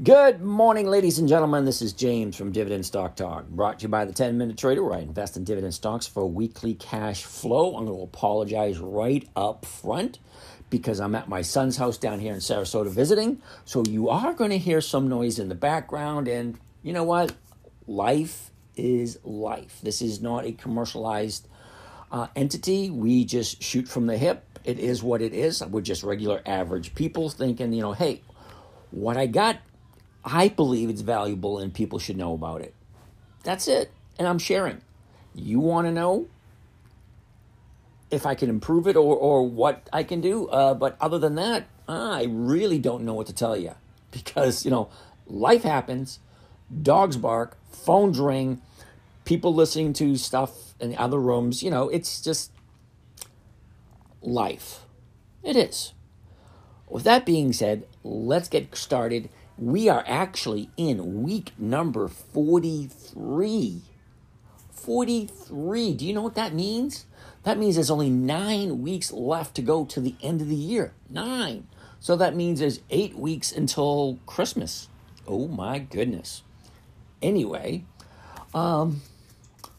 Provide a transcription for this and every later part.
Good morning, ladies and gentlemen. This is James from Dividend Stock Talk, brought to you by the 10 Minute Trader, where I invest in dividend stocks for weekly cash flow. I'm going to apologize right up front because I'm at my son's house down here in Sarasota visiting. So you are going to hear some noise in the background. And you know what? Life is life. This is not a commercialized uh, entity. We just shoot from the hip. It is what it is. We're just regular average people thinking, you know, hey, what I got I believe it's valuable and people should know about it. That's it. And I'm sharing. You want to know if I can improve it or, or what I can do. Uh, but other than that, I really don't know what to tell you because, you know, life happens, dogs bark, phones ring, people listening to stuff in other rooms. You know, it's just life. It is. With that being said, let's get started we are actually in week number 43. 43. Do you know what that means? That means there's only nine weeks left to go to the end of the year. Nine. So that means there's eight weeks until Christmas. Oh my goodness. Anyway, um,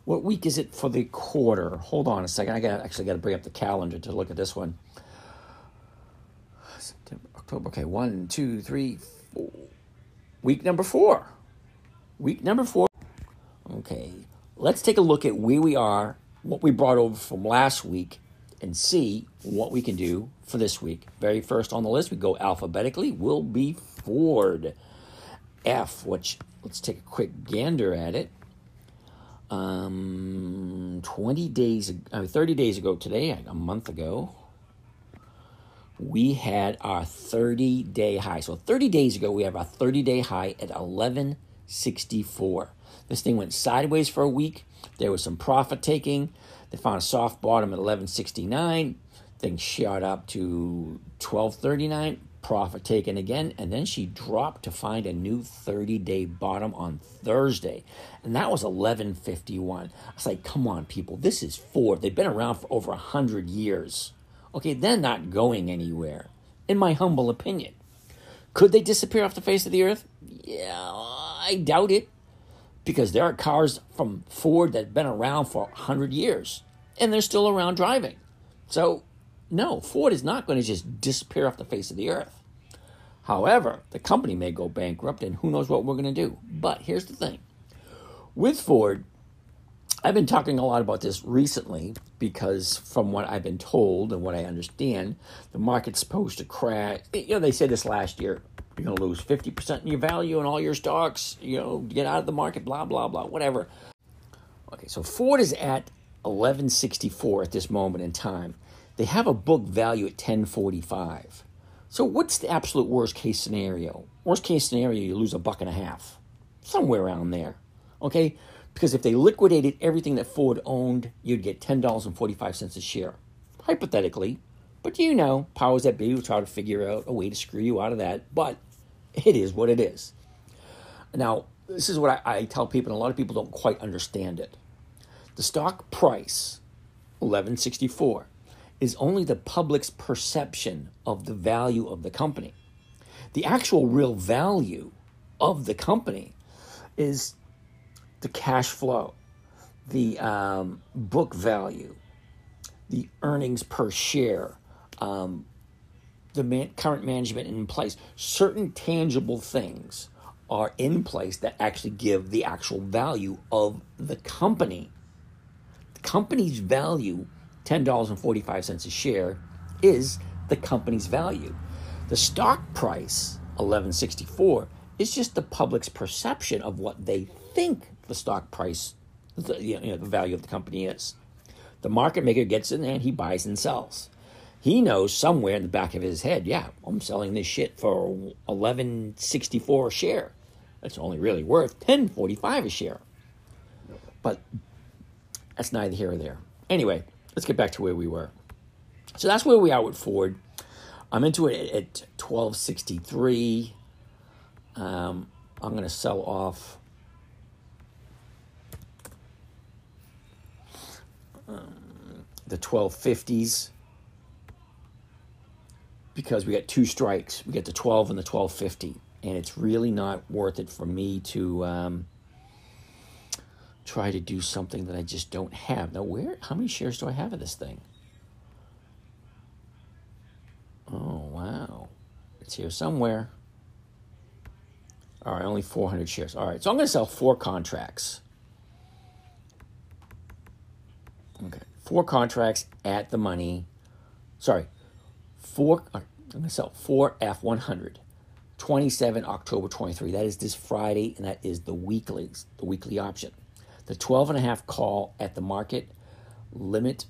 what week is it for the quarter? Hold on a second. I got actually got to bring up the calendar to look at this one. September, October. Okay, one, two, three. Week number four. Week number four. Okay, let's take a look at where we are, what we brought over from last week, and see what we can do for this week. Very first on the list, we go alphabetically, will be Ford. F, which let's take a quick gander at it. Um, 20 days, uh, 30 days ago today, a month ago, we had our 30 day high. So 30 days ago, we have our 30 day high at 1164. This thing went sideways for a week. There was some profit taking. They found a soft bottom at 1169. Things shot up to 1239. Profit taken again. And then she dropped to find a new 30 day bottom on Thursday. And that was 1151. I was like, come on, people. This is Ford. They've been around for over 100 years Okay, they're not going anywhere, in my humble opinion. Could they disappear off the face of the earth? Yeah, I doubt it. Because there are cars from Ford that have been around for 100 years and they're still around driving. So, no, Ford is not going to just disappear off the face of the earth. However, the company may go bankrupt and who knows what we're going to do. But here's the thing with Ford, I've been talking a lot about this recently because, from what I've been told and what I understand, the market's supposed to crash. You know, they said this last year. You're going to lose 50% in your value in all your stocks, you know, get out of the market, blah, blah, blah, whatever. Okay, so Ford is at 1164 at this moment in time. They have a book value at 1045. So what's the absolute worst case scenario? Worst case scenario, you lose a buck and a half. Somewhere around there. Okay? Because if they liquidated everything that Ford owned, you'd get $10.45 a share. Hypothetically. But you know, powers that be will try to figure out a way to screw you out of that. But it is what it is. Now, this is what I, I tell people, and a lot of people don't quite understand it. The stock price, 1164, is only the public's perception of the value of the company. The actual real value of the company is the cash flow, the um, book value, the earnings per share, um, the man- current management in place. Certain tangible things are in place that actually give the actual value of the company. The company's value, $10.45 a share, is the company's value. The stock price, 1164, is just the public's perception of what they think the stock price, the, you know, the value of the company is. The market maker gets in there and he buys and sells. He knows somewhere in the back of his head, yeah, I'm selling this shit for 1164 a share. That's only really worth 1045 a share. But that's neither here or there. Anyway, let's get back to where we were. So that's where we are with Ford. I'm into it at 1263. Um, I'm going to sell off the 1250s because we got two strikes. We got the 12 and the 1250. and it's really not worth it for me to um, try to do something that I just don't have. Now, where? How many shares do I have of this thing? Oh wow, it's here somewhere. All right, only 400 shares. All right, so I'm going to sell four contracts. Okay, four contracts at the money. Sorry, four. I'm to sell four F100. 27 October 23. That is this Friday, and that is the weekly, the weekly option. The 12 and a half call at the market limit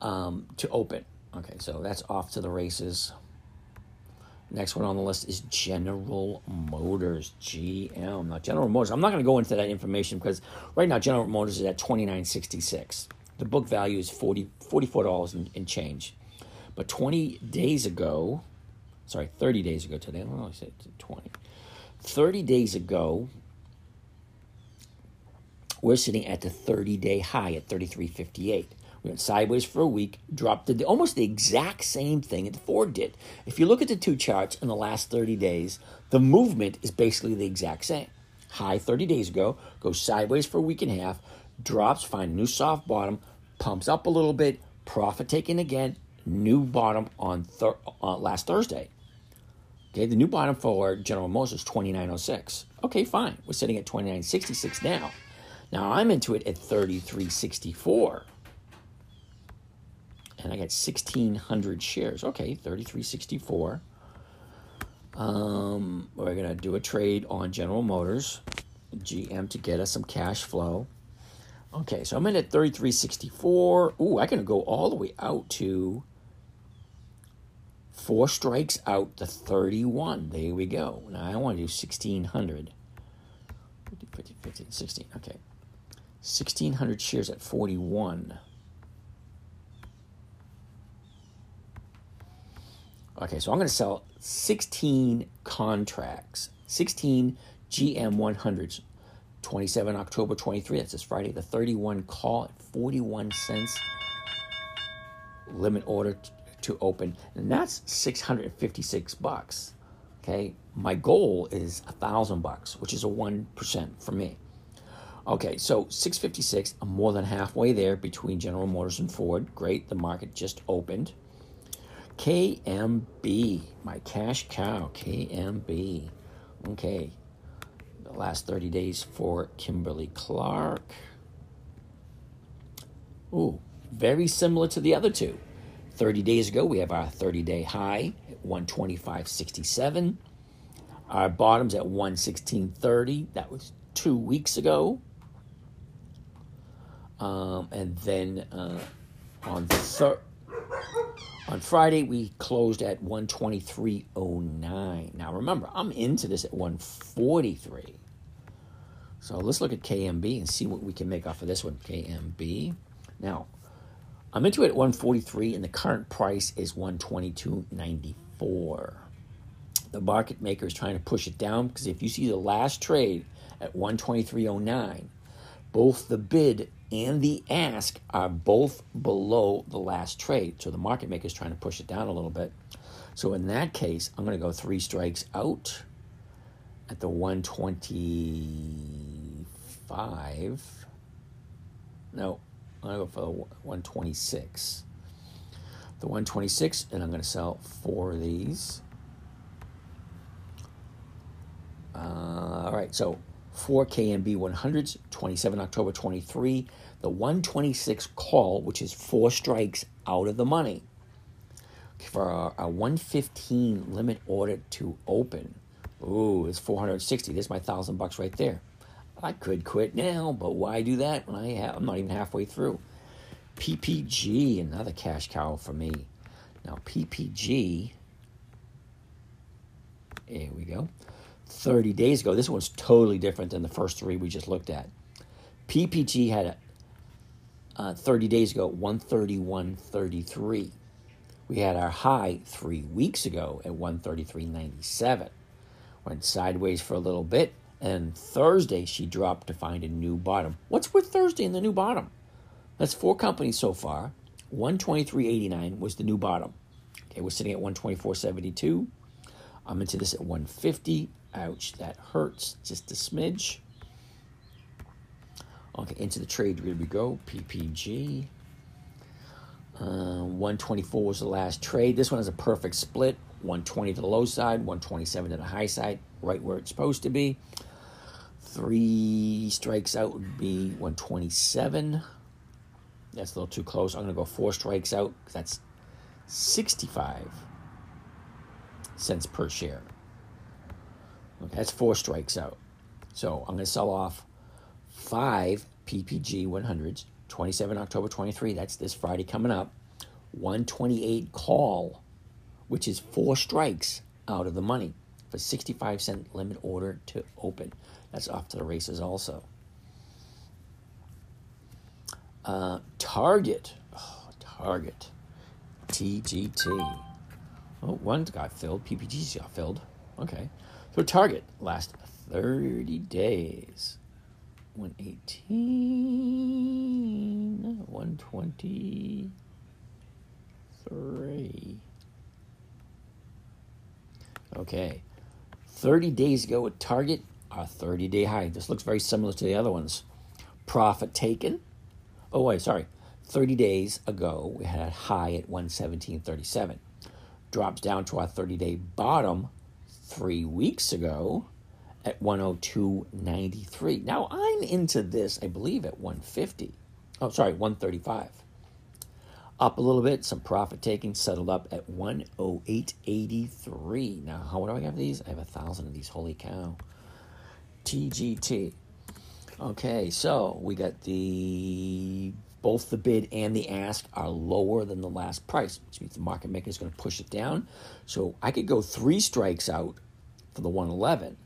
um, to open. Okay, so that's off to the races. Next one on the list is General Motors, GM. Now, General Motors, I'm not going to go into that information because right now General Motors is at 29.66. The book value is 40, $44 and, and change. But 20 days ago, sorry, 30 days ago today, I don't know, I said 20. 30 days ago, we're sitting at the 30 day high at 33.58. We went sideways for a week, dropped the, almost the exact same thing that Ford did. If you look at the two charts in the last 30 days, the movement is basically the exact same. High 30 days ago, goes sideways for a week and a half, drops, find new soft bottom, pumps up a little bit, profit taking again, new bottom on thir- uh, last Thursday. Okay, the new bottom for General Motors is 2906. Okay, fine. We're sitting at 2966 now. Now I'm into it at 3364 and I got 1,600 shares. Okay, 3364. Um, we're going to do a trade on General Motors, GM, to get us some cash flow. Okay, so I'm in at 3364. Ooh, I can go all the way out to four strikes out to 31. There we go. Now I want to do 1,600. 50, 50, 50, 16. Okay. 1,600 shares at 41. Okay, so I'm going to sell 16 contracts, 16 GM 100s, 27 October 23. That's this Friday. The 31 call at 41 cents. Limit order to open, and that's 656 bucks. Okay, my goal is a thousand bucks, which is a one percent for me. Okay, so 656. I'm more than halfway there between General Motors and Ford. Great, the market just opened. KMB, my cash cow, KMB. Okay, the last 30 days for Kimberly Clark. Ooh, very similar to the other two. 30 days ago, we have our 30 day high at 125.67. Our bottoms at 116.30. That was two weeks ago. Um, and then uh, on the third on Friday, we closed at 123.09. Now remember, I'm into this at 143. So let's look at KMB and see what we can make off of this one. KMB. Now, I'm into it at 143 and the current price is 122.94. The market maker is trying to push it down because if you see the last trade at 123.09, both the bid and the ask are both below the last trade. So the market maker is trying to push it down a little bit. So in that case, I'm going to go three strikes out at the 125. No, I'm going to go for the 126. The 126, and I'm going to sell four of these. Uh, all right, so 4 KMB 100s, 27 October 23. The 126 call, which is four strikes out of the money. For a, a 115 limit order to open. Ooh, it's 460. There's my thousand bucks right there. I could quit now, but why do that when I have, I'm not even halfway through? PPG, another cash cow for me. Now, PPG, here we go. 30 days ago. This one's totally different than the first three we just looked at. PPG had a uh, 30 days ago 131.33. We had our high three weeks ago at 133.97. Went sideways for a little bit, and Thursday she dropped to find a new bottom. What's with Thursday and the new bottom? That's four companies so far. 123.89 was the new bottom. Okay, we're sitting at 124.72. I'm into this at 150. Ouch, that hurts just a smidge. Okay, into the trade, here we go. PPG. Uh, 124 was the last trade. This one is a perfect split. 120 to the low side, 127 to the high side, right where it's supposed to be. Three strikes out would be 127. That's a little too close. I'm going to go four strikes out that's 65 cents per share. Okay, that's four strikes out. So I'm going to sell off five PPG 100s, 27 October 23. That's this Friday coming up. 128 call, which is four strikes out of the money for 65 cent limit order to open. That's off to the races also. Uh, Target. Oh, Target. TGT. Oh, one got filled. PPG's got filled. Okay. So Target last 30 days. 118, 123. Okay. 30 days ago at Target, our 30 day high. This looks very similar to the other ones. Profit taken. Oh, wait, sorry. 30 days ago, we had a high at 117.37. Drops down to our 30 day bottom three weeks ago at 102.93. Now I'm into this, I believe, at 150. Oh, sorry, 135. Up a little bit, some profit taking, settled up at 108.83. Now, how do I have these? I have a thousand of these. Holy cow. TGT. Okay, so we got the both the bid and the ask are lower than the last price, which means the market maker is going to push it down. So I could go three strikes out for the 111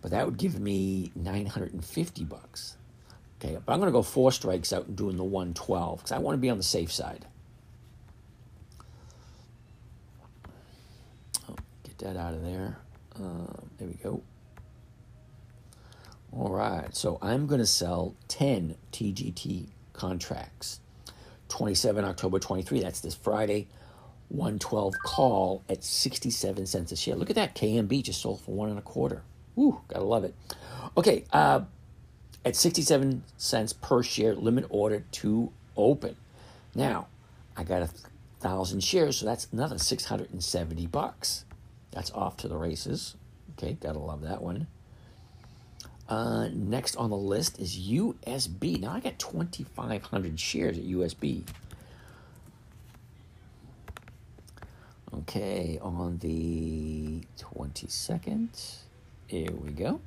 but that would give me 950 bucks. Okay, but I'm going to go four strikes out and doing the 112 because I want to be on the safe side. Oh, get that out of there. Uh, there we go. All right, so I'm going to sell 10 TGT contracts. 27 October 23, that's this Friday. 112 call at 67 cents a share. Look at that. KMB just sold for one and a quarter. Woo, gotta love it. Okay, uh, at 67 cents per share, limit order to open. Now, I got a thousand shares, so that's another 670 bucks. That's off to the races. Okay, gotta love that one. Uh, next on the list is USB. Now I got 2,500 shares at USB. Okay, on the 22nd. Here we go.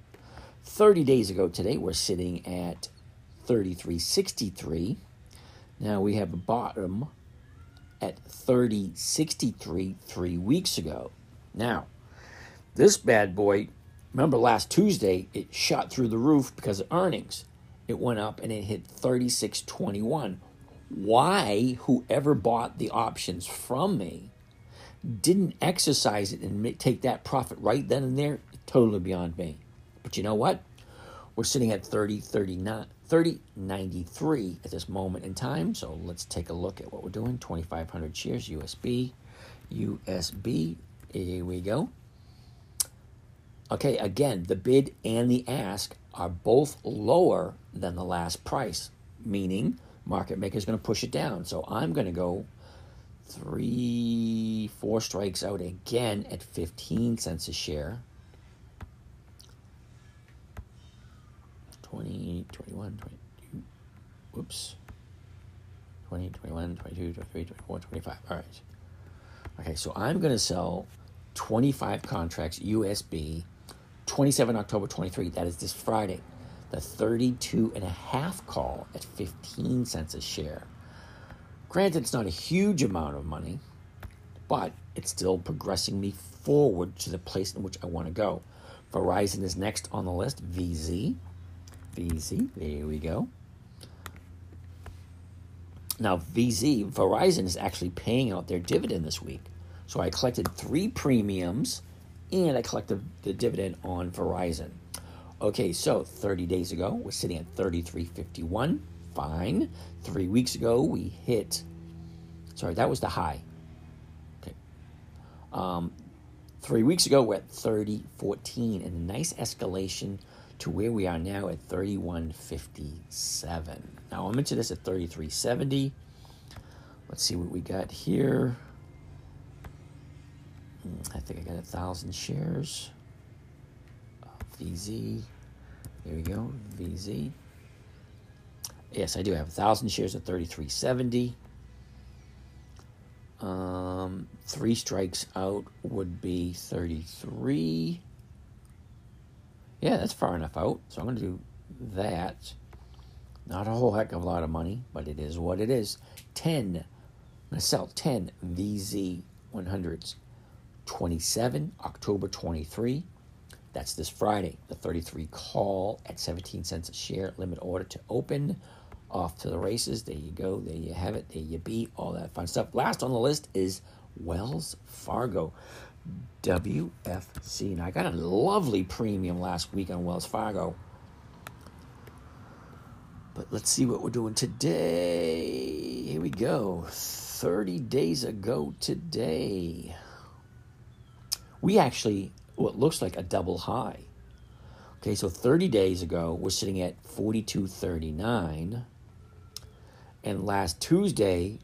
30 days ago today, we're sitting at 33.63. Now we have a bottom at 30.63 three weeks ago. Now, this bad boy, remember last Tuesday, it shot through the roof because of earnings. It went up and it hit 36.21. Why whoever bought the options from me didn't exercise it and take that profit right then and there totally beyond me. But you know what? We're sitting at 30, 39, 30, 93 at this moment in time. So let's take a look at what we're doing. 2,500 shares, USB, USB. Here we go. Okay, again, the bid and the ask are both lower than the last price, meaning market maker is going to push it down. So I'm going to go three, four strikes out again at 15 cents a share. 20, 21, 22, whoops, 20, 21, 22, 23, 24, 25. All right. Okay, so I'm going to sell 25 contracts USB 27 October 23. That is this Friday. The 32 and a half call at 15 cents a share. Granted, it's not a huge amount of money, but it's still progressing me forward to the place in which I want to go. Verizon is next on the list, VZ. VZ, there we go. Now, VZ, Verizon is actually paying out their dividend this week. So I collected three premiums and I collected the dividend on Verizon. Okay, so 30 days ago, we're sitting at 33.51. Fine. Three weeks ago, we hit, sorry, that was the high. Okay. Um, Three weeks ago, we're at 30.14, and a nice escalation to where we are now at 31.57. Now I'm into this at 33.70. Let's see what we got here. Hmm, I think I got a thousand shares. VZ. There we go. VZ. Yes, I do have a thousand shares at 33.70. Um, three strikes out would be 33. Yeah, that's far enough out. So I'm going to do that. Not a whole heck of a lot of money, but it is what it is. 10. I'm going to sell 10 VZ 100s. 27, October 23. That's this Friday. The 33 call at 17 cents a share. Limit order to open off to the races. There you go. There you have it. There you be. All that fun stuff. Last on the list is Wells Fargo. WFC. Now, I got a lovely premium last week on Wells Fargo. But let's see what we're doing today. Here we go. 30 days ago today, we actually, what looks like a double high. Okay, so 30 days ago, we're sitting at 42.39 and last Tuesday,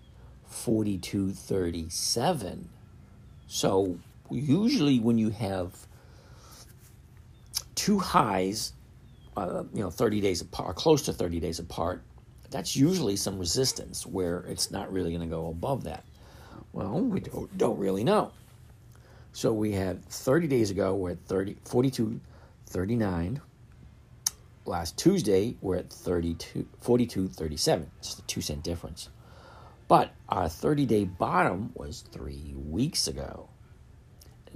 4237. So usually when you have two highs, uh, you know, 30 days apart, or close to 30 days apart, that's usually some resistance where it's not really going to go above that. Well, we don't, don't really know. So we had 30 days ago, we're at 30, 42, 39 last Tuesday, we're at 32, 42, 37. Just a two cent difference. But our 30 day bottom was three weeks ago,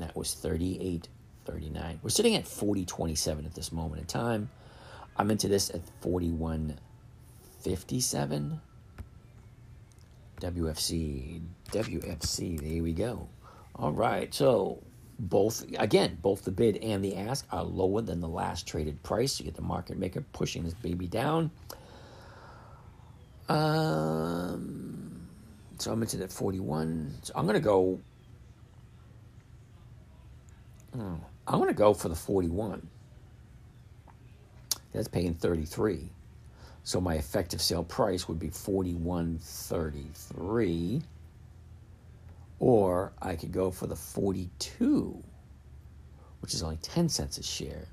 that was 38, 39. We're sitting at 40, 27 at this moment in time. I'm into this at 41, 57. WFC, WFC, there we go. All right, so both again both the bid and the ask are lower than the last traded price you get the market maker pushing this baby down um, so i'm into that 41 so i'm going to go i'm going to go for the 41 that's paying 33 so my effective sale price would be 41.33 or I could go for the 42, which is only 10 cents a share.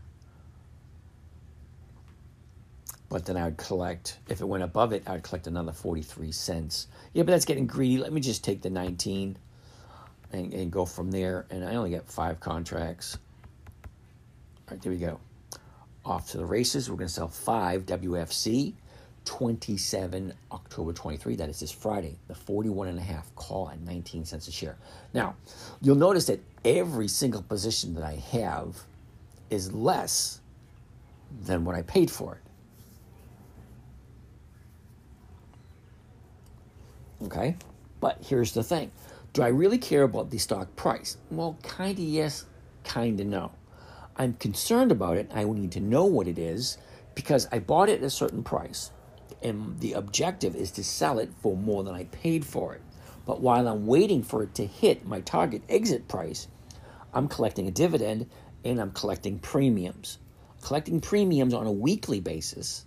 But then I would collect, if it went above it, I would collect another 43 cents. Yeah, but that's getting greedy. Let me just take the 19 and, and go from there. And I only get five contracts. All right, there we go. Off to the races. We're going to sell five WFC 27 October 23. That is this Friday, the 41 and a half call at 19 cents a share. Now, you'll notice that every single position that I have is less than what I paid for it. Okay? But here's the thing Do I really care about the stock price? Well, kind of yes, kind of no. I'm concerned about it. I need to know what it is because I bought it at a certain price and the objective is to sell it for more than I paid for it. But while I'm waiting for it to hit my target exit price, I'm collecting a dividend and I'm collecting premiums. Collecting premiums on a weekly basis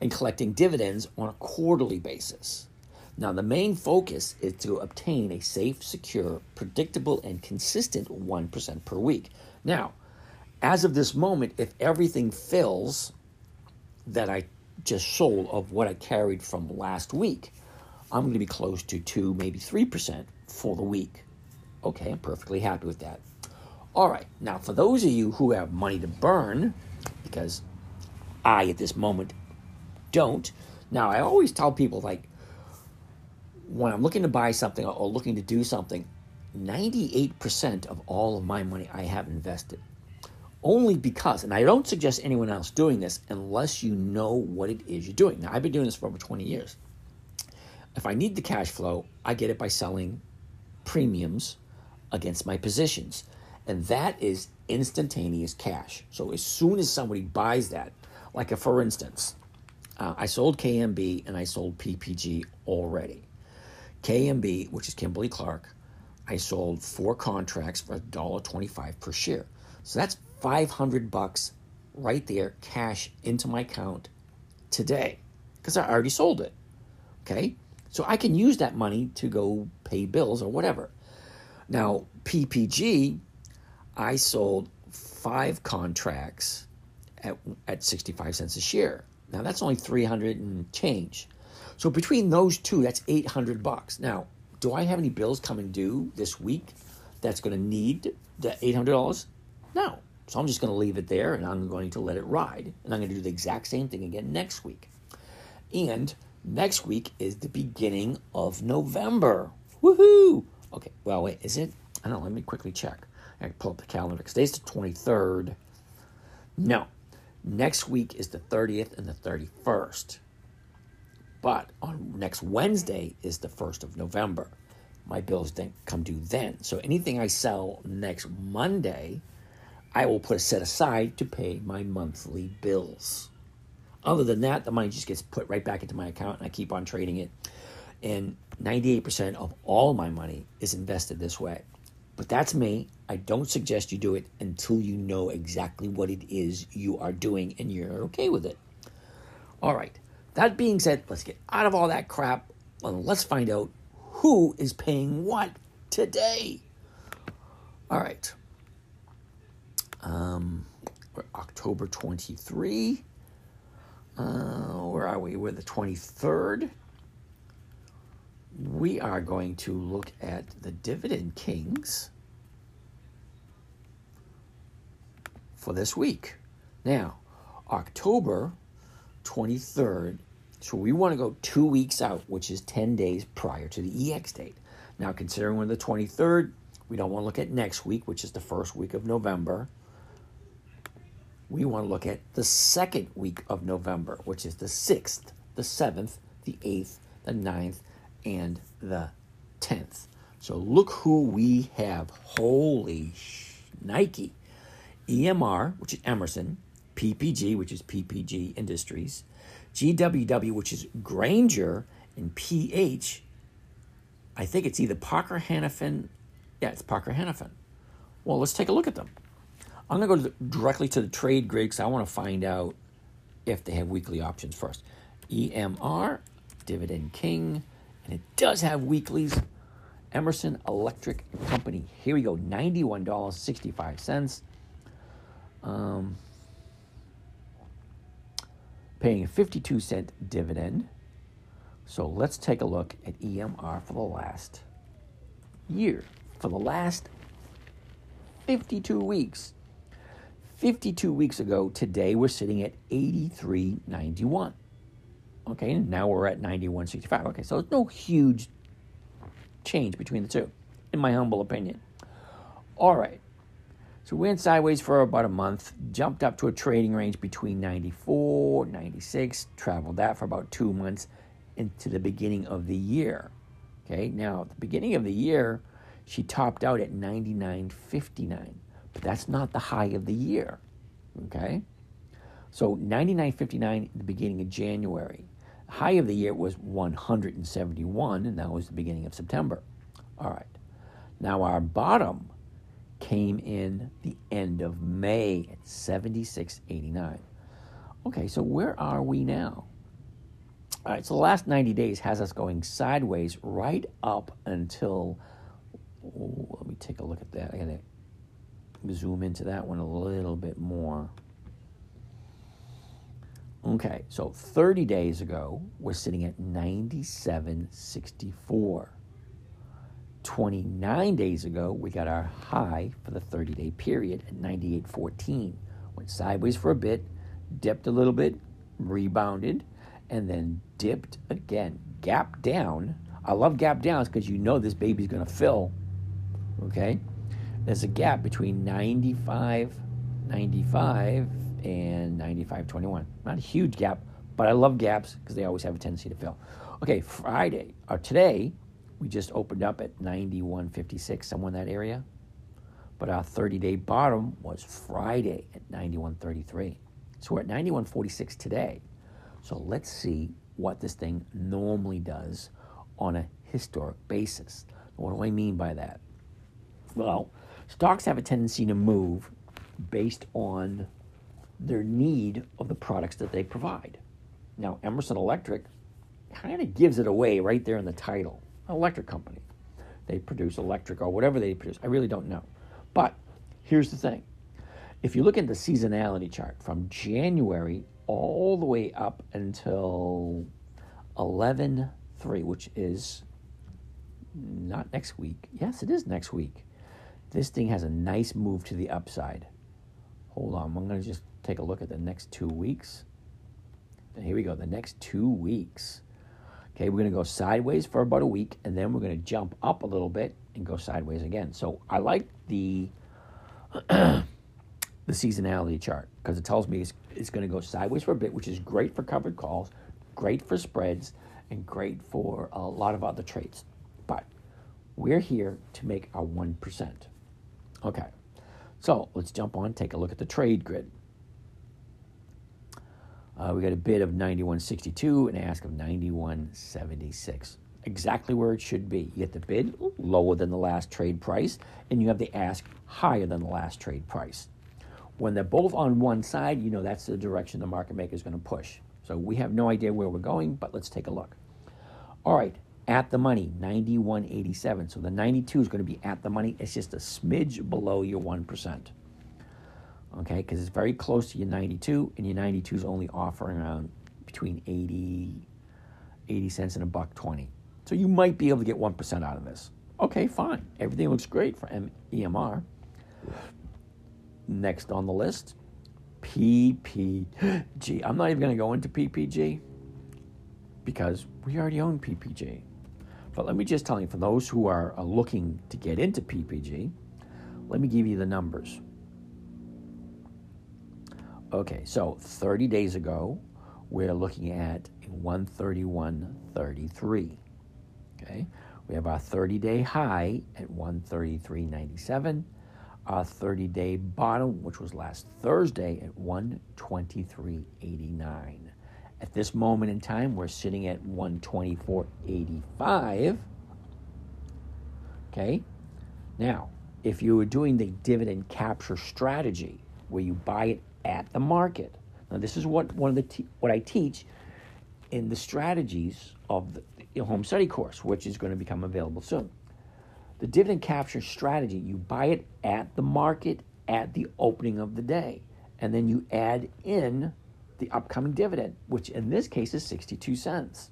and collecting dividends on a quarterly basis. Now, the main focus is to obtain a safe, secure, predictable, and consistent 1% per week. Now, as of this moment, if everything fills that I just sold of what I carried from last week, I'm going to be close to 2, maybe 3% for the week. Okay, I'm perfectly happy with that. All right, now for those of you who have money to burn, because I at this moment don't, now I always tell people like when I'm looking to buy something or looking to do something, 98% of all of my money I have invested only because, and I don't suggest anyone else doing this unless you know what it is you're doing. Now, I've been doing this for over 20 years. If I need the cash flow, I get it by selling premiums against my positions. And that is instantaneous cash. So as soon as somebody buys that, like a, for instance, uh, I sold KMB and I sold PPG already. KMB, which is Kimberly Clark, I sold four contracts for $1.25 per share. So that's 500 bucks right there, cash into my account today because I already sold it. Okay? So I can use that money to go pay bills or whatever. Now, PPG, I sold five contracts at, at 65 cents a share. Now that's only 300 and change. So between those two, that's 800 bucks. Now, do I have any bills coming due this week that's going to need the $800? No. So I'm just going to leave it there and I'm going to let it ride. And I'm going to do the exact same thing again next week. And next week is the beginning of November. Woohoo! Okay, well, wait, is it? I don't know, let me quickly check. I can pull up the calendar because today's the 23rd. No, next week is the 30th and the 31st. But on next Wednesday is the 1st of November. My bills then come due then. So anything I sell next Monday, I will put a set aside to pay my monthly bills. Other than that, the money just gets put right back into my account and I keep on trading it. And 98% of all my money is invested this way. But that's me. I don't suggest you do it until you know exactly what it is you are doing and you're okay with it. All right. That being said, let's get out of all that crap and let's find out who is paying what today. All right. Um, October 23. Uh, where are we? We're the 23rd. We are going to look at the Dividend Kings for this week. Now, October 23rd. So we want to go two weeks out, which is 10 days prior to the EX date. Now, considering we're the 23rd, we don't want to look at next week, which is the first week of November. We want to look at the second week of November, which is the 6th, the 7th, the 8th, the 9th, and the 10th. So look who we have. Holy sh- Nike. EMR, which is Emerson, PPG, which is PPG Industries, GWW, which is Grainger, and PH, I think it's either Parker Hannifin. Yeah, it's Parker Hannifin. Well, let's take a look at them. I'm going to go to the, directly to the trade grid because I want to find out if they have weekly options first. EMR, Dividend King, and it does have weeklies. Emerson Electric Company. Here we go, $91.65. Um, paying a 52 cent dividend. So let's take a look at EMR for the last year. For the last 52 weeks. 52 weeks ago, today we're sitting at 83.91. Okay, and now we're at 91.65. Okay, so there's no huge change between the two, in my humble opinion. All right, so we went sideways for about a month, jumped up to a trading range between 94, 96, traveled that for about two months into the beginning of the year. Okay, now at the beginning of the year, she topped out at 99.59, but that's not the high of the year. Okay, so 99.59 at the beginning of January. high of the year was 171, and that was the beginning of September. All right, now our bottom came in the end of May at 76.89. Okay, so where are we now? All right, so the last 90 days has us going sideways right up until. Oh, let me take a look at that. I gotta zoom into that one a little bit more. Okay, so 30 days ago, we're sitting at 97.64. 29 days ago, we got our high for the 30 day period at 98.14. Went sideways for a bit, dipped a little bit, rebounded, and then dipped again. Gap down. I love gap downs because you know this baby's going to fill. Okay? There's a gap between 95, 95 and 95.21. Not a huge gap, but I love gaps because they always have a tendency to fill. Okay, Friday, or today, we just opened up at 91.56, somewhere in that area. But our 30 day bottom was Friday at 91.33. So we're at 91.46 today. So let's see what this thing normally does on a historic basis. What do I mean by that? Well, stocks have a tendency to move based on their need of the products that they provide. Now, Emerson Electric kind of gives it away right there in the title. Electric company. They produce electric or whatever they produce. I really don't know. But here's the thing. If you look at the seasonality chart from January all the way up until 11 3, which is not next week. Yes, it is next week. This thing has a nice move to the upside. Hold on, I'm going to just take a look at the next two weeks. And here we go, the next two weeks. Okay, we're going to go sideways for about a week, and then we're going to jump up a little bit and go sideways again. So I like the the seasonality chart because it tells me it's, it's going to go sideways for a bit, which is great for covered calls, great for spreads, and great for a lot of other trades. But we're here to make our 1%. Okay, so let's jump on, take a look at the trade grid. Uh, we got a bid of 91.62 and ask of 91.76. Exactly where it should be. You get the bid lower than the last trade price, and you have the ask higher than the last trade price. When they're both on one side, you know that's the direction the market maker is going to push. So we have no idea where we're going, but let's take a look. All right, at the money, 91.87. So the 92 is going to be at the money. It's just a smidge below your 1% okay? Because it's very close to your 92, and your 92 is only offering around between 80, 80 cents and a buck 20. So you might be able to get 1% out of this. Okay, fine. Everything looks great for M- EMR. Next on the list, PPG. I'm not even going to go into PPG because we already own PPG. But let me just tell you, for those who are, are looking to get into PPG, let me give you the numbers. Okay, so 30 days ago, we're looking at 131.33. Okay, we have our 30 day high at 133.97, our 30 day bottom, which was last Thursday, at 123.89. At this moment in time, we're sitting at 124.85. Okay, now if you were doing the dividend capture strategy where you buy it at the market. Now, this is what one of the te- what I teach in the strategies of the home study course, which is going to become available soon. The dividend capture strategy, you buy it at the market at the opening of the day, and then you add in the upcoming dividend, which in this case is 62 cents.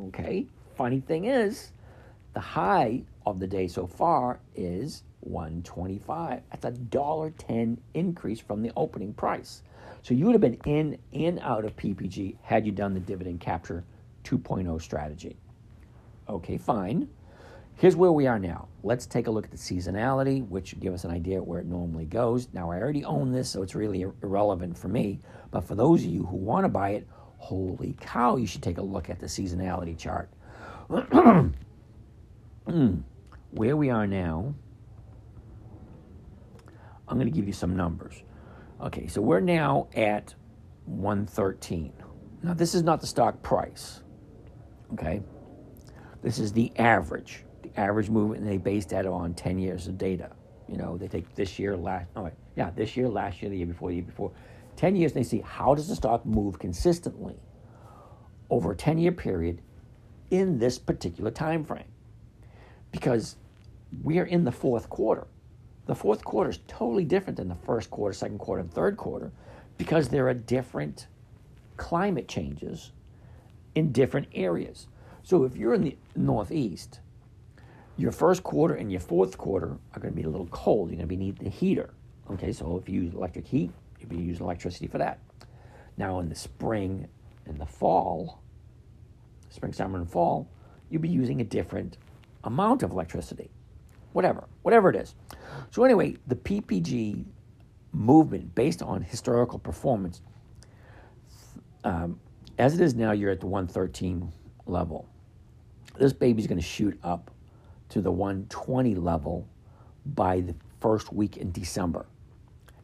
Okay, funny thing is, the high of the day so far is 125. That's a dollar ten increase from the opening price. So you would have been in and out of PPG had you done the dividend capture 2.0 strategy. Okay, fine. Here's where we are now. Let's take a look at the seasonality, which give us an idea where it normally goes. Now I already own this, so it's really irrelevant for me. But for those of you who want to buy it, holy cow, you should take a look at the seasonality chart. Hmm. where we are now I'm going to give you some numbers. Okay, so we're now at 113. Now, this is not the stock price. Okay, this is the average, the average movement, and they base that on 10 years of data. You know, they take this year, last, oh, wait, yeah, this year, last year, the year before, the year before. 10 years, and they see how does the stock move consistently over a 10 year period in this particular time frame. Because we are in the fourth quarter. The fourth quarter is totally different than the first quarter, second quarter, and third quarter because there are different climate changes in different areas. So if you're in the Northeast, your first quarter and your fourth quarter are going to be a little cold. You're going to be need the heater. Okay, so if you use electric heat, you'll be using electricity for that. Now in the spring and the fall, spring, summer, and fall, you'll be using a different amount of electricity whatever, whatever it is. So, anyway, the PPG movement based on historical performance, um, as it is now, you're at the 113 level. This baby's going to shoot up to the 120 level by the first week in December.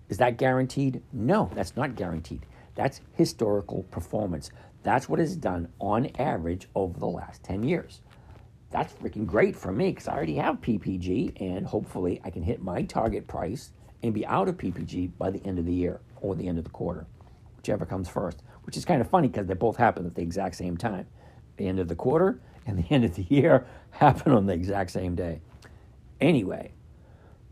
Is that guaranteed? No, that's not guaranteed. That's historical performance. That's what is done on average over the last 10 years. That's freaking great for me because I already have PPG and hopefully I can hit my target price and be out of PPG by the end of the year or the end of the quarter, whichever comes first. Which is kind of funny because they both happen at the exact same time. The end of the quarter and the end of the year happen on the exact same day. Anyway,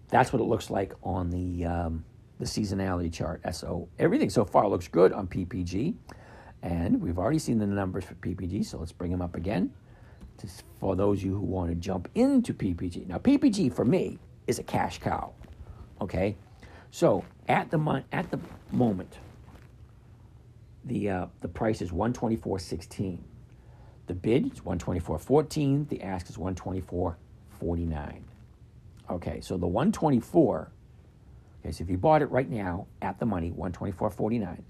that's what it looks like on the um, the seasonality chart. So everything so far looks good on PPG, and we've already seen the numbers for PPG. So let's bring them up again for those of you who want to jump into PPG. Now, PPG for me is a cash cow. Okay, so at the at the moment, the uh, the price is one twenty four sixteen. The bid is one twenty four fourteen. The ask is one twenty four forty nine. Okay, so the one twenty four. Okay, so if you bought it right now at the money, one twenty four forty nine.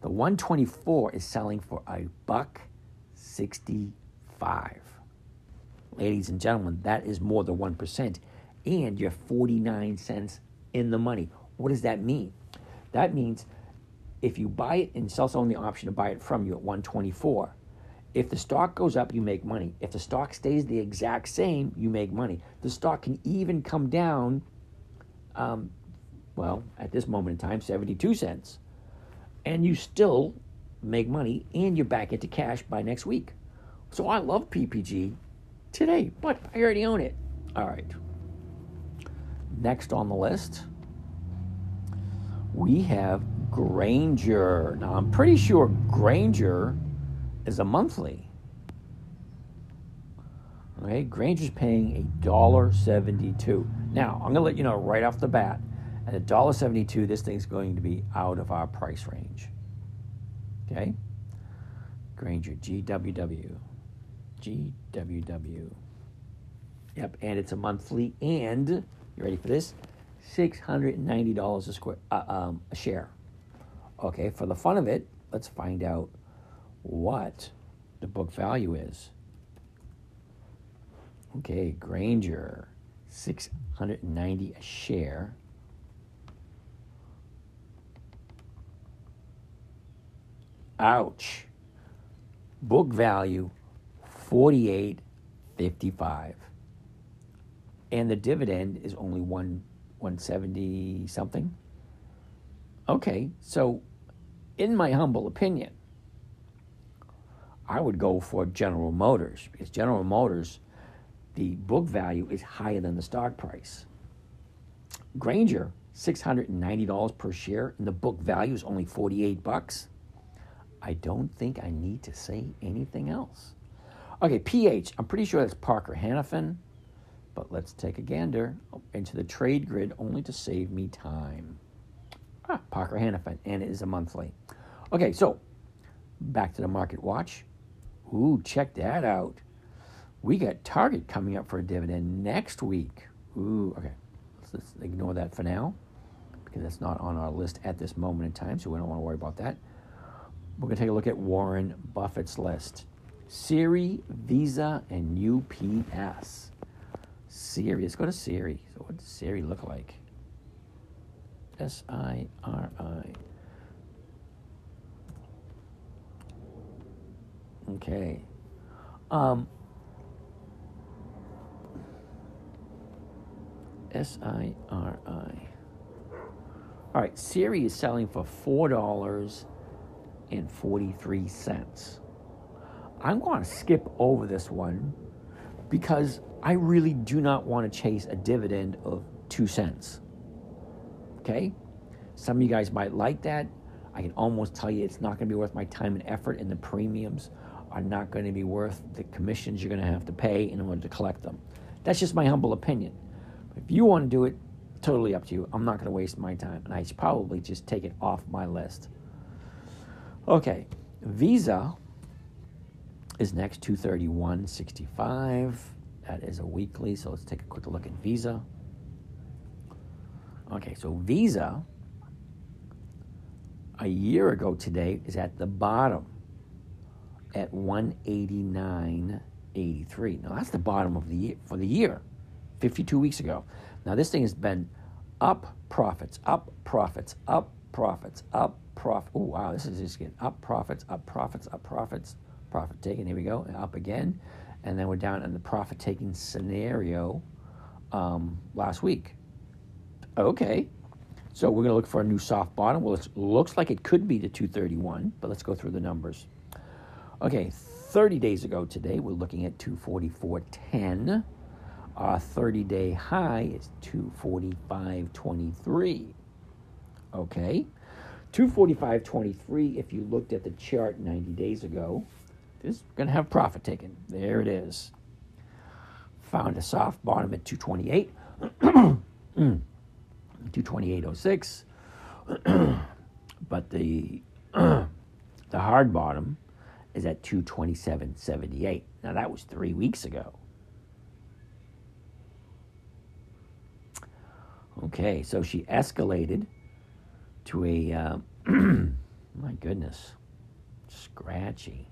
The one twenty four is selling for a buck sixty five. Ladies and gentlemen, that is more than 1%. And you're 49 cents in the money. What does that mean? That means if you buy it and sells on the option to buy it from you at 124, if the stock goes up, you make money. If the stock stays the exact same, you make money. The stock can even come down, um, well, at this moment in time, 72 cents. And you still make money and you're back into cash by next week. So I love PPG today, but I already own it. All right. Next on the list, we have Grainger. Now, I'm pretty sure Grainger is a monthly. Okay, Grainger's paying a dollar seventy-two. Now, I'm gonna let you know right off the bat, at a dollar seventy-two, this thing's going to be out of our price range. Okay, Grainger GWW. GWW. Yep, and it's a monthly, and you ready for this? Six hundred and ninety dollars a square uh, um, a share. Okay, for the fun of it, let's find out what the book value is. Okay, Grainger, six hundred and ninety a share. Ouch. Book value 48.55. And the dividend is only 1 170 something. Okay, so in my humble opinion, I would go for General Motors because General Motors, the book value is higher than the stock price. Grainger, $690 per share, and the book value is only 48 bucks. I don't think I need to say anything else. Okay, PH, I'm pretty sure that's Parker Hannifin, but let's take a gander into the trade grid only to save me time. Ah, Parker Hannifin, and it is a monthly. Okay, so back to the market watch. Ooh, check that out. We got Target coming up for a dividend next week. Ooh, okay. Let's, let's ignore that for now because that's not on our list at this moment in time, so we don't want to worry about that. We're going to take a look at Warren Buffett's list. Siri, Visa, and UPS. Siri, let's go to Siri. So, what does Siri look like? S I R I. Okay. Um, S I R I. All right, Siri is selling for $4.43. I'm going to skip over this one because I really do not want to chase a dividend of two cents. Okay? Some of you guys might like that. I can almost tell you it's not going to be worth my time and effort, and the premiums are not going to be worth the commissions you're going to have to pay in order to collect them. That's just my humble opinion. If you want to do it, totally up to you. I'm not going to waste my time, and I should probably just take it off my list. Okay, Visa is next 231.65. That is a weekly, so let's take a quick look at Visa. Okay, so Visa a year ago today is at the bottom at 189.83. Now that's the bottom of the year for the year, 52 weeks ago. Now this thing has been up profits, up profits, up profits, up profit. Oh wow, this is just getting up profits, up profits, up profits profit taken. Here we go, up again. and then we're down in the profit taking scenario um, last week. Okay, so we're going to look for a new soft bottom. Well, it looks like it could be the 231, but let's go through the numbers. Okay, 30 days ago today, we're looking at 244.10. Our 30 day high is 245.23. Okay, 245.23, if you looked at the chart 90 days ago, is going to have profit taken. There it is. Found a soft bottom at 228. 228.06. but the the hard bottom is at 227.78. Now that was 3 weeks ago. Okay, so she escalated to a uh, my goodness, scratchy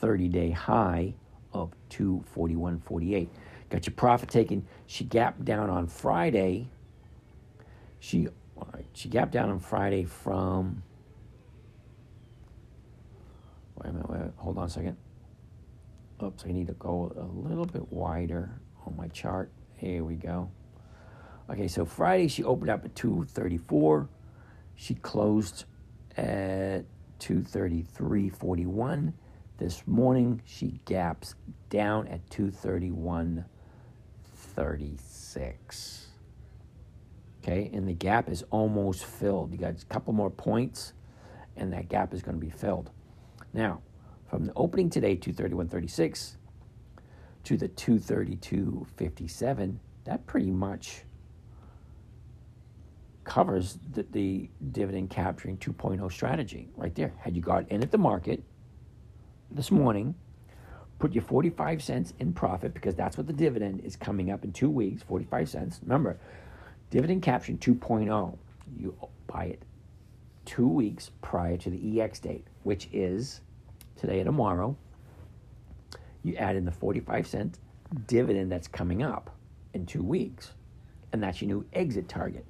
30 day high of 241.48. Got your profit taken. She gapped down on Friday. She uh, she gapped down on Friday from. Wait a minute, wait, hold on a second. Oops, I need to go a little bit wider on my chart. Here we go. Okay, so Friday she opened up at 234. She closed at 233.41. This morning she gaps down at 231.36. Okay, and the gap is almost filled. You got a couple more points, and that gap is going to be filled. Now, from the opening today, 231.36, to the 232.57, that pretty much covers the, the dividend capturing 2.0 strategy right there. Had you got in at the market, this morning, put your 45 cents in profit because that's what the dividend is coming up in two weeks 45 cents. Remember, dividend caption 2.0, you buy it two weeks prior to the EX date, which is today or tomorrow. You add in the 45 cent dividend that's coming up in two weeks, and that's your new exit target.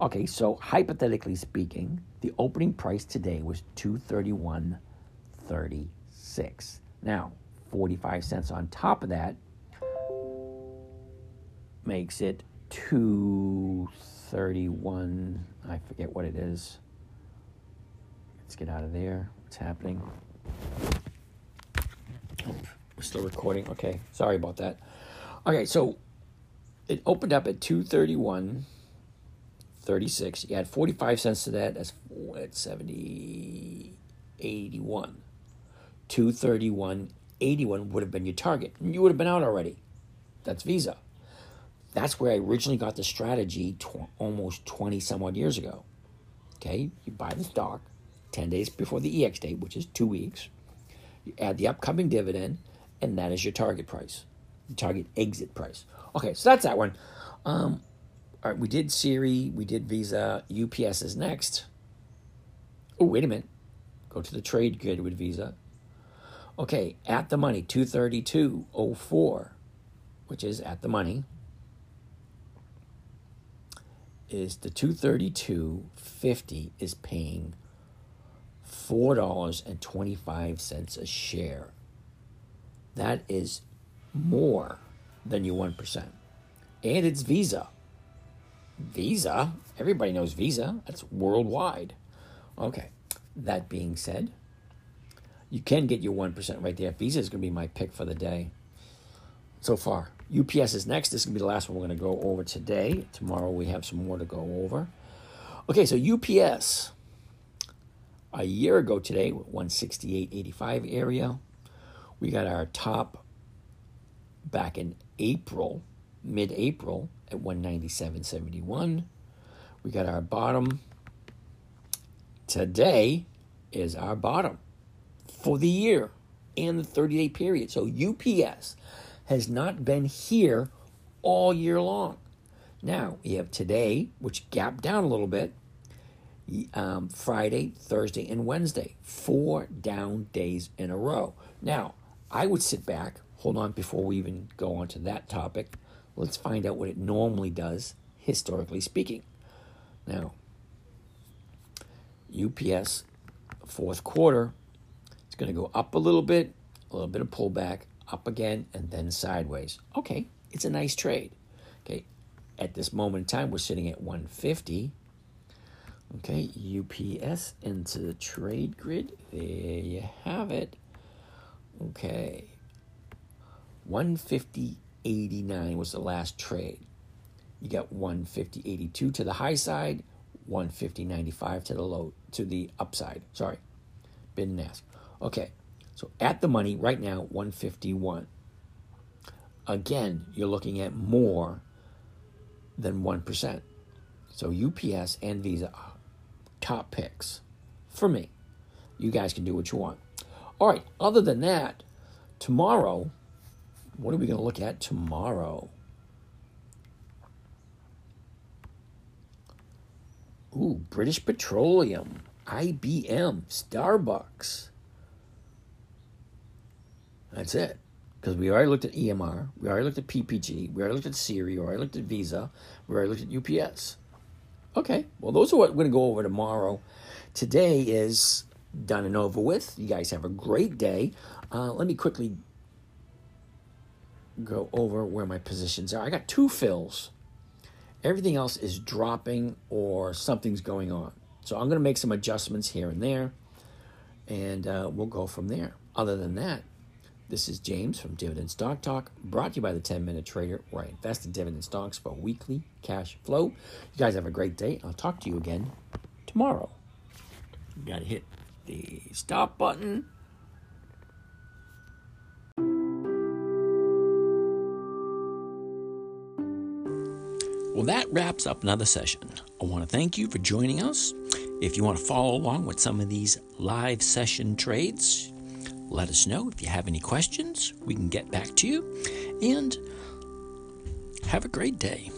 Okay, so hypothetically speaking, the opening price today was 231.30 six. Now, 45 cents on top of that makes it 231. I forget what it is. Let's get out of there. What's happening? We're still recording. Okay, sorry about that. Okay, so it opened up at 231 36. You add 45 cents to that. That's at 70 81. 231.81 would have been your target. You would have been out already. That's Visa. That's where I originally got the strategy tw- almost 20 some odd years ago. Okay, you buy the stock 10 days before the EX date, which is two weeks. You add the upcoming dividend, and that is your target price, your target exit price. Okay, so that's that one. Um, all right, we did Siri, we did Visa, UPS is next. Oh, wait a minute. Go to the trade grid with Visa. Okay, at the money, 232.04, which is at the money, is the 232.50 is paying $4.25 a share. That is more than your 1%. And it's Visa. Visa, everybody knows Visa, that's worldwide. Okay, that being said, you can get your 1% right there. Visa is going to be my pick for the day so far. UPS is next. This is going to be the last one we're going to go over today. Tomorrow we have some more to go over. Okay, so UPS a year ago today, 168.85 area. We got our top back in April, mid April at 197.71. We got our bottom today is our bottom for the year and the 30 day period. So UPS has not been here all year long. Now, we have today, which gapped down a little bit, um, Friday, Thursday, and Wednesday. Four down days in a row. Now, I would sit back, hold on before we even go on to that topic. Let's find out what it normally does, historically speaking. Now, UPS, fourth quarter, it's going to go up a little bit, a little bit of pullback, up again, and then sideways. Okay, it's a nice trade. Okay, at this moment in time, we're sitting at 150. Okay, UPS into the trade grid. There you have it. Okay, 150.89 was the last trade. You got 150.82 to the high side, 150.95 to the low to the upside. Sorry, bid and ask. Okay, so at the money right now, 151. Again, you're looking at more than 1%. So UPS and Visa are top picks for me. You guys can do what you want. All right, other than that, tomorrow, what are we going to look at tomorrow? Ooh, British Petroleum, IBM, Starbucks. That's it. Because we already looked at EMR, we already looked at PPG, we already looked at Siri, we already looked at Visa, we already looked at UPS. Okay, well, those are what we're going to go over tomorrow. Today is done and over with. You guys have a great day. Uh, let me quickly go over where my positions are. I got two fills. Everything else is dropping or something's going on. So I'm going to make some adjustments here and there, and uh, we'll go from there. Other than that, this is James from Dividend Stock Talk, brought to you by the 10 Minute Trader, where I invest in dividend stocks for weekly cash flow. You guys have a great day. I'll talk to you again tomorrow. You got to hit the stop button. Well, that wraps up another session. I want to thank you for joining us. If you want to follow along with some of these live session trades, let us know. If you have any questions, we can get back to you. And have a great day.